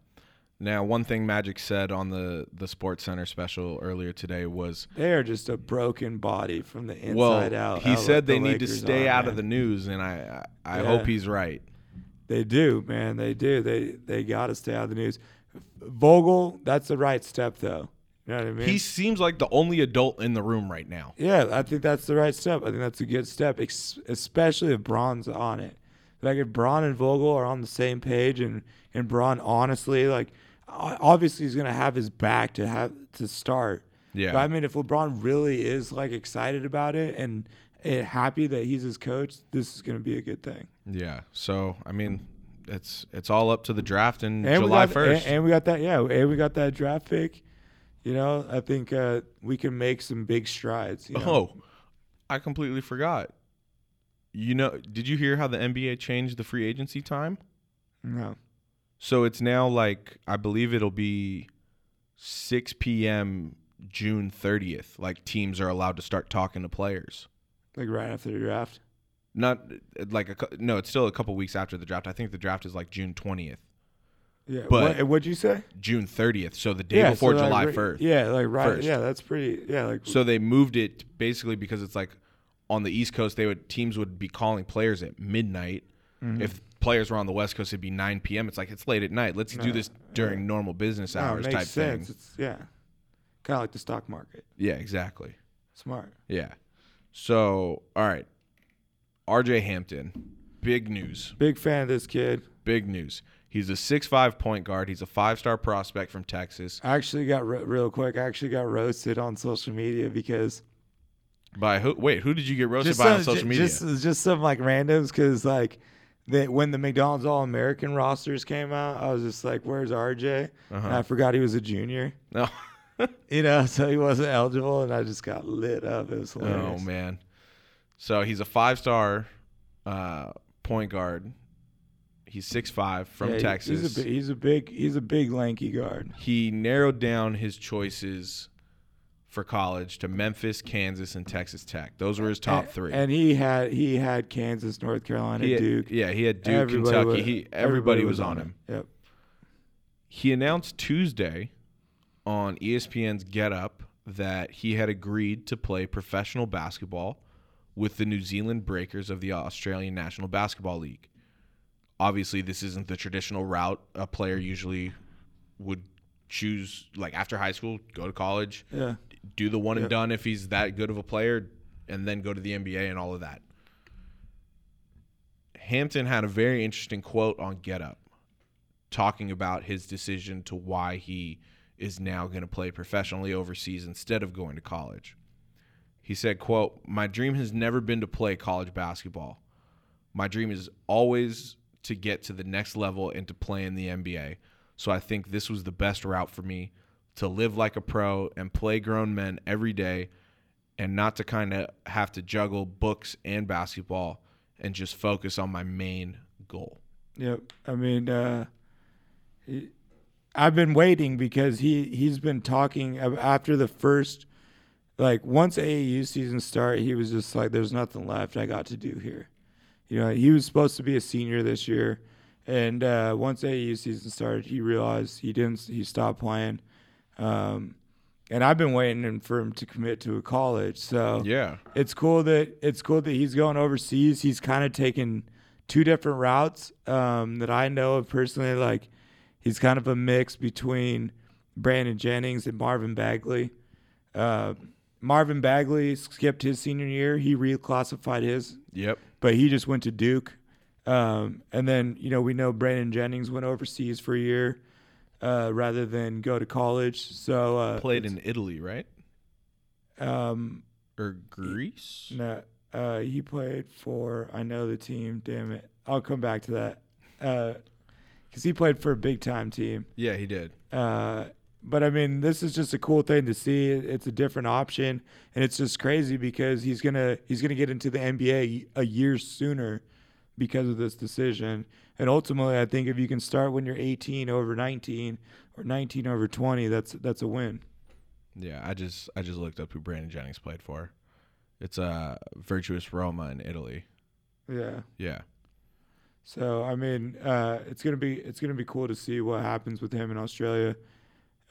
Now, one thing Magic said on the the Sports Center special earlier today was, They are just a broken body from the inside well, out. he said they the need to stay are, out man. of the news, and I I, I Yeah. hope he's right. They do, man. They do. They they got to stay out of the news. Vogel, that's the right step, though. You know what I mean? He seems like the only adult in the room right now. Yeah, I think that's the right step. I think that's a good step, ex- especially if Bron's on it. Like if Bron and Vogel are on the same page, and and Braun honestly, like obviously he's gonna have his back to have to start. Yeah. But I mean, if LeBron really is like excited about it and, and happy that he's his coach, this is gonna be a good thing. Yeah. So I mean, it's it's all up to the draft in And July first. And, and we got that. Yeah, and we got that draft pick. You know, I think uh, we can make some big strides. You know? Oh, I completely forgot. You know, did you hear how the NBA changed the free agency time? no. So it's now like I believe it'll be 6 p.m. June 30th. Like teams are allowed to start talking to players. Like right after the draft. Not like a no, it's still a couple weeks after the draft. I think the draft is like June 20th, Yeah. But- what, what'd you say? June 30th. So the day before so, July right- 1st. Yeah, like right. First. Yeah, that's pretty. Yeah, like So they moved it basically because it's like on the East Coast, they would teams would be calling players at midnight. Mm-hmm. If players were on the West Coast, it'd be 9 p.m. It's like it's late at night. Let's do this during normal business no, hours makes type sense. thing. It's yeah, kind of like the stock market. Yeah, exactly. Smart. Yeah. So all right, R.J. Hampton, big news. Big fan of this kid. Big news. He's a six-five point guard. He's a five-star prospect from Texas. I actually got real quick. I actually got roasted on social media because By who? Wait, who did you get roasted by on social media? just just some like randoms because like. They, when the McDonald's All American rosters came out, I was just like, "Where's RJ?" Uh-huh. And I forgot he was a junior. no. You know, so he wasn't eligible, and I just got lit up. It was hilarious. Oh man. So he's a five star uh, point guard. He's six five from Yeah, Texas. He's a, he's a big, he's a big lanky guard. he narrowed down his choices for college to Memphis, Kansas, and Texas Tech. Those were his top three. And he had he had Kansas, North Carolina, had- Duke. yeah, he had Duke, Everybody Kentucky. was- he everybody, was, on him. Yep. He announced Tuesday on ESPN's Get Up that he had agreed to play professional basketball with the New Zealand Breakers of the Australian National Basketball League. Obviously, this isn't the traditional route a player usually would choose like after high school, go to college, Yeah. do the one and Yep. done if he's that good of a player, and then go to the NBA and all of that. Hampton had a very interesting quote on Get Up talking about his decision to why he is now going to play professionally overseas instead of going to college. He said, quote, "My dream has never been to play college basketball. My dream is always to get to the next level and to play in the NBA. So I think this was the best route for me to live like a pro and play grown men every day and not to kind of have to juggle books and basketball and just focus on my main goal." Yep. I mean, uh, he, I've been waiting because he he's been talking after the first like once AAU season started, he was just like, "There's nothing left I got to do here." You know, he was supposed to be a senior this year, and uh, once AAU season started, he realized he didn't. He stopped playing, um, and I've been waiting for him to commit to a college. So Yeah. it's cool that it's cool that he's going overseas. He's kind of taken two different routes um, that I know of personally. Like he's kind of a mix between Brandon Jennings and Marvin Bagley. Uh, Marvin Bagley skipped his senior year. He reclassified his, Yep. But he just went to Duke. Um, and then you know we know Brandon Jennings went overseas for a year uh, rather than go to college. So uh, Played in Italy, right? um, Or Greece? No, uh, he played for. I know the team. Damn it, I'll come back to that. Because he played for a big time team. Yeah, he did. But I mean, this is just a cool thing to see. It's a different option, and it's just crazy because he's gonna he's gonna get into the NBA a year sooner because of this decision. And ultimately, I think if you can start when you're 18 over 19 or 19 over 20, that's that's a win. Yeah, I just I just looked up who Brandon Jennings played for. It's uh Virtus Roma in Italy. Yeah. Yeah. So I mean, uh, it's gonna be it's gonna be cool to see what happens with him in Australia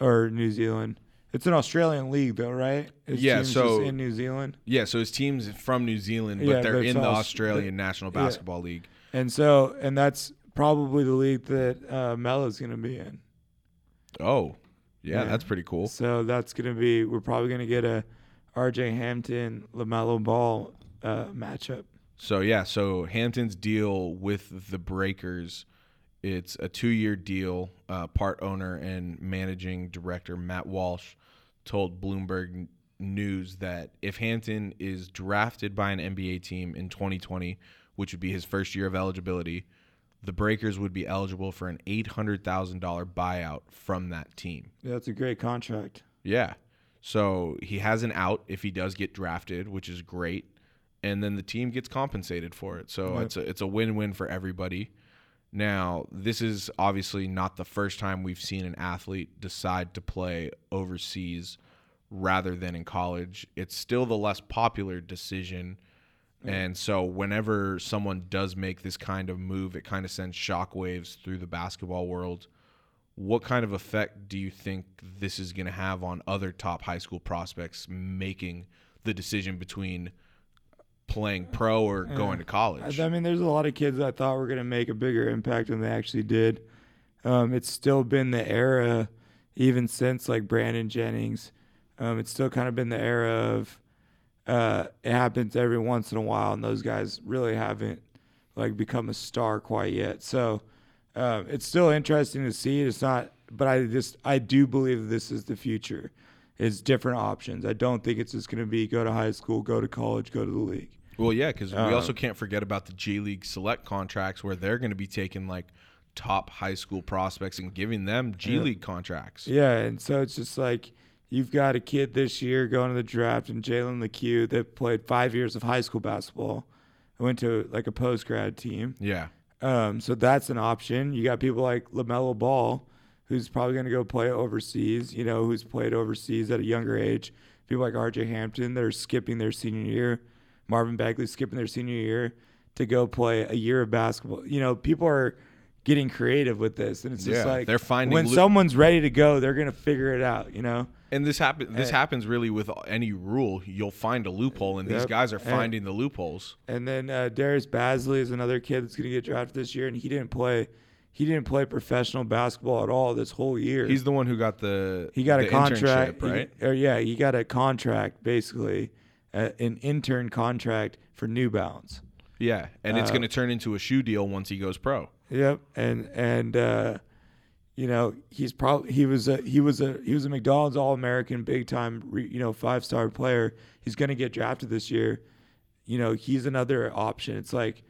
or New Zealand. It's an Australian league though, right? His Yeah, team's so- just in New Zealand, Yeah, so his team's from New Zealand, but Yeah, they're in the Aus- Australian National yeah. Basketball League. and so and that's probably the league that uh, Melo's gonna be in. Oh. Yeah, Yeah. that's pretty cool. So that's gonna be we're probably gonna get a R.J. Hampton Lamelo Ball uh, matchup. So yeah, so Hampton's deal with the Breakers, it's a two-year deal. Uh, part owner and managing director Matt Walsh told Bloomberg News that if Hampton is drafted by an NBA team in 2020, which would be his first year of eligibility, the Breakers would be eligible for an $800,000 buyout from that team. Yeah, that's a great contract. Yeah. So he has an out if he does get drafted, which is great, and then the team gets compensated for it. So Yep. it's a it's a win-win for everybody. Now, this is obviously not the first time we've seen an athlete decide to play overseas rather than in college. It's still the less popular decision. And so whenever someone does make this kind of move, it kind of sends shockwaves through the basketball world what kind of effect do you think this is going to have on other top high school prospects making the decision between playing pro or going to college? I mean, there's a lot of kids I thought were going to make a bigger impact than they actually did. Um, it's still been the era, even since like Brandon Jennings. Um, it's still kind of been the era of uh, it happens every once in a while, and those guys really haven't like become a star quite yet. So um, it's still interesting to see. It's not, but I just I do believe this is the future. Is different options. I don't think it's just going to be go to high school, go to college, go to the league. Well, yeah, because we Um, also can't forget about the G League select contracts where they're going to be taking like top high school prospects and giving them G Yeah. League contracts. Yeah, and so it's just like you've got a kid this year going to the draft, and Jalen Lecque that played five years of high school basketball. I went to like a post grad team, Yeah. um, so that's an option. You got people like Lamelo Ball, who's probably going to go play overseas. You know, who's played overseas at a younger age. People like R.J. Hampton that are skipping their senior year. Marvin Bagley skipping their senior year to go play a year of basketball. You know, people are getting creative with this, and it's just Yeah, like they're finding when loo- someone's ready to go, they're gonna figure it out. You know, And this happen this Uh, happens really with any rule. You'll find a loophole, and these guys are And- finding the loopholes. and then uh, Darius Bazley is another kid that's gonna get drafted this year, and he didn't play. He didn't play professional basketball at all this whole year. He's the one who got the he got the a contract, right? He, or yeah, he got a contract basically, an intern contract for New Balance. Yeah, and it's Uh, going to turn into a shoe deal once he goes pro. Yep, and and uh, you know he's probably he was a he was a he was a McDonald's All American, big time re, you know five star player. He's gonna get drafted this year. You know he's another option. It's like,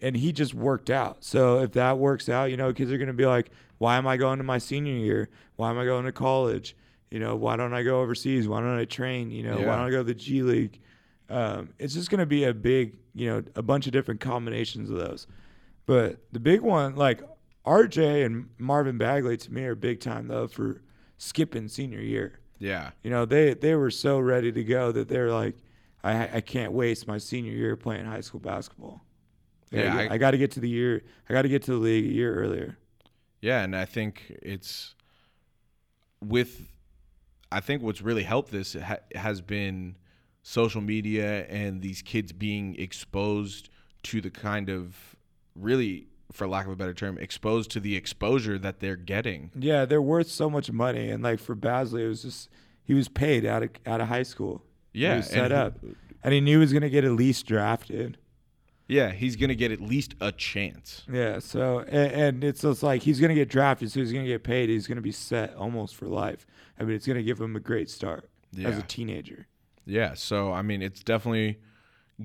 and he just worked out. So if that works out, you know kids are gonna be like, why am I going to my senior year? Why am I going to college? You know why don't I go overseas? Why don't I train? You know Yeah. why don't I go to the G League? Um, it's just gonna be a big you know a bunch of different combinations of those. But the big one, like RJ and Marvin Bagley, to me are big time though for skipping senior year. Yeah. You know, they they were so ready to go that they're like, I I can't waste my senior year playing high school basketball. Yeah, I- I, got to get to the year. I got to get to the league a year earlier. Yeah, and I think it's with I think what's really helped this ha- has been social media and these kids being exposed to the kind of really for lack of a better term exposed to the exposure that they're getting. Yeah, they're worth so much money, and like for Bazley, it was just he was paid out of out of high school. Yeah, he was set and he- up, and he knew he was gonna get at least drafted. Yeah, he's going to get at least a chance. Yeah, so and, and it's just like he's gonna get drafted, so he's gonna get paid. He's gonna be set almost for life. I mean, it's gonna give him a great start as a teenager. Yeah, so I mean, it's definitely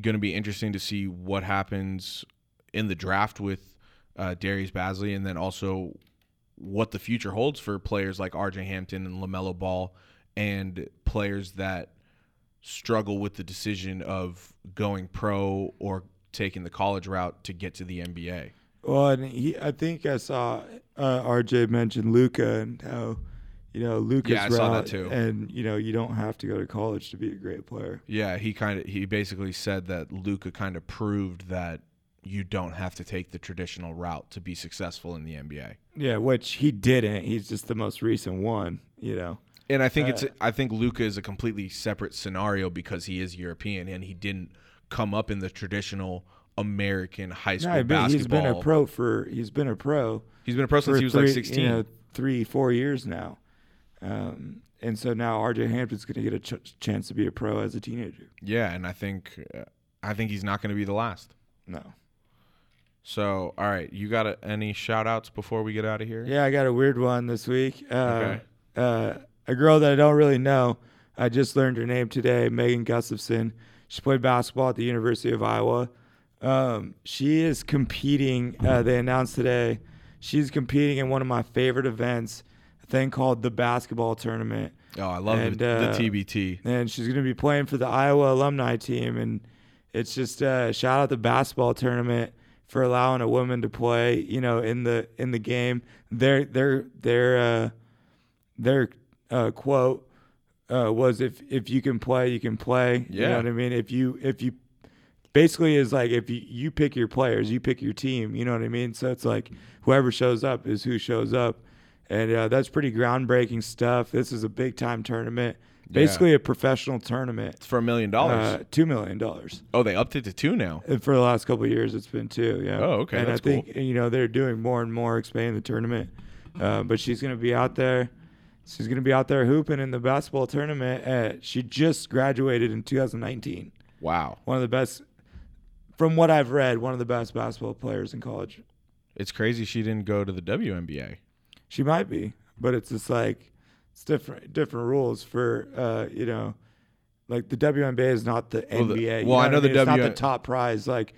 going to be interesting to see what happens in the draft with uh, Darius Bazley, and then also what the future holds for players like R.J. Hampton and Lamelo Ball, and players that struggle with the decision of going pro or taking the college route to get to the NBA. Well, and he, I think I saw uh, RJ mention Luka and how, you know, Luka's Yeah, I saw that too. And you know, you don't have to go to college to be a great player. Yeah, he kind of he basically said that Luka kind of proved that you don't have to take the traditional route to be successful in the NBA. Yeah, which he didn't. He's just the most recent one. You know. And I think it's Uh, I think Luka is a completely separate scenario because he is European and he didn't come up in the traditional American high school No, but basketball. he's been a pro for. He's been a pro He's been a pro since he was three, like 16. You know, three, four years now. Um, and so now RJ Hampton's going to get a ch- chance to be a pro as a teenager. yeah, and I think uh, I think he's not going to be the last. No. So, all right, you got a, any shout outs before we get out of here? Yeah, I got a weird one this week. Uh, Okay. uh, a girl that I don't really know. I just learned her name today, Megan Gustafson. She played basketball at the University of Iowa. Um, she is competing. Uh, they announced today she's competing in one of my favorite events, a thing called the basketball tournament. Oh, I love And, the, uh, the TBT. and she's going to be playing for the Iowa alumni team. And it's just uh, shout out the basketball tournament for allowing a woman to play. You know, in the in the game, their their their uh, their uh, quote uh, was if if you can play, you can play. You Yeah. know what I mean? If you if you basically is like if you, you pick your players, you pick your team. You know what I mean? So it's like whoever shows up is who shows up, and uh, that's pretty groundbreaking stuff. This is a big time tournament, basically a professional tournament. It's for a million dollars. Uh, two million dollars. Oh, they upped it to two now. And for the last couple of years, it's been two. Yeah. Oh, okay, And that's I think you know they're doing more and more expanding the tournament. Uh, but she's gonna be out there. She's gonna be out there hooping in the basketball tournament. Uh, she just graduated in 2019. Wow. One of the best, from what I've read, one of the best basketball players in college. It's crazy she didn't go to the WNBA. She might be, but it's just like it's different different rules for uh, you know, like the WNBA is not the Well, the- NBA. you well, I know the mean? It's not the top prize. Like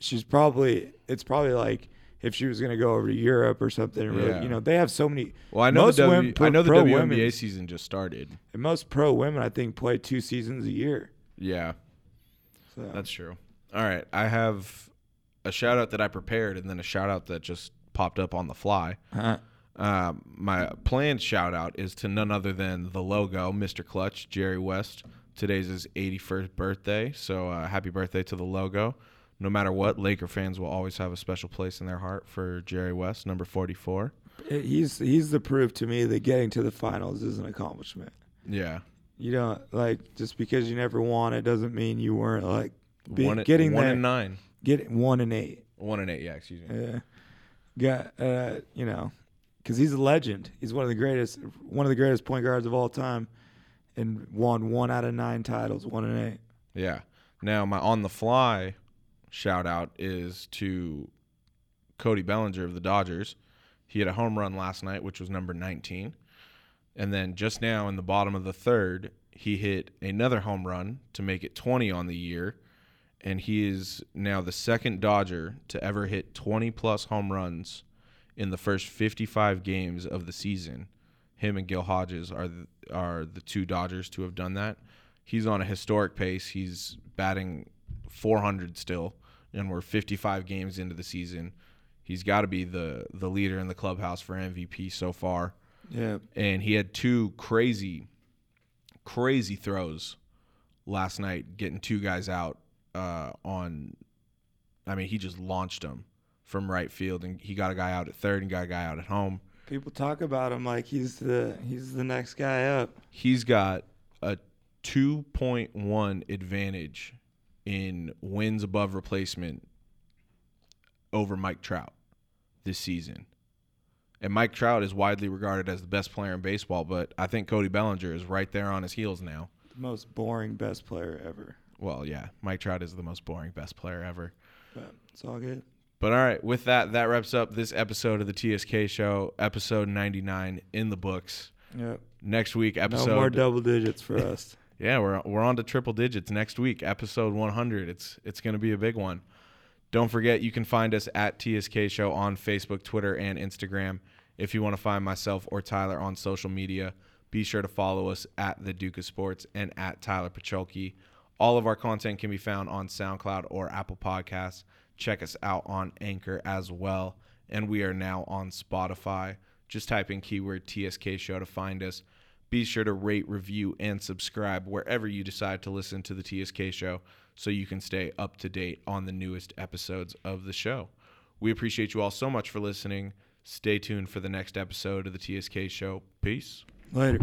she's probably it's probably like if she was gonna go over to Europe or something. Yeah. You know, they have so many. Well, I know most the w, women, pro, I know the WNBA women, season just started. and most pro women I think play two seasons a year. Yeah, So. that's true. All right, I have a shout out that I prepared and then a shout out that just popped up on the fly. Uh, Um, my planned shout out is to none other than the logo, Mr. Clutch, Jerry West. Today's his 81st birthday, so uh, happy birthday to the logo. No matter what, Laker fans will always have a special place in their heart for Jerry West, number 44. he's he's the proof to me that getting to the finals is an accomplishment. Yeah. You know, like just because you never won it doesn't mean you weren't like be, one, getting one there. and nine. Getting one and eight. One and eight, yeah, excuse me. Yeah, got uh, you know, because he's a legend. He's one of the greatest, one of the greatest point guards of all time, and won one out of nine titles, one and eight. Yeah. Now my on the fly shout out is to Cody Bellinger of the Dodgers. He had a home run last night, which was number 19. And then just now in the bottom of the third, he hit another home run to make it 20 on the year. And he is now the second Dodger to ever hit 20 plus home runs in the first 55 games of the season. Him and Gil Hodges are the, are the two Dodgers to have done that. He's on a historic pace. He's batting 400 still, and we're 55 games into the season. He's got to be the the leader in the clubhouse for MVP so far Yeah, and he had two crazy crazy throws last night, getting two guys out uh, on. I mean, he just launched them from right field, and he got a guy out at third and got a guy out at home. People talk about him like he's the he's the next guy up. He's got a 2.1 advantage in wins above replacement over Mike Trout this season. And Mike Trout is widely regarded as the best player in baseball, but I think Cody Bellinger is right there on his heels now. The most boring best player ever. Well, yeah, Mike Trout is the most boring best player ever. But it's all good. But all right, with that, that wraps up this episode of the TSK show, episode 99 in the books. Yep. Next week, episode No more double digits for us. Yeah, we're we're on to triple digits next week, episode 100. It's it's going to be a big one. Don't forget you can find us at TSK Show on Facebook, Twitter, and Instagram. If you want to find myself or Tyler on social media, be sure to follow us at the Duke of Sports and at Tyler Pacholke. All of our content can be found on SoundCloud or Apple Podcasts. Check us out on Anchor as well, and we are now on Spotify. Just type in keyword TSK Show to find us. Be sure to rate, review, and subscribe wherever you decide to listen to the TSK show so you can stay up to date on the newest episodes of the show. We appreciate you all so much for listening. Stay tuned for the next episode of the TSK show. Peace. Later.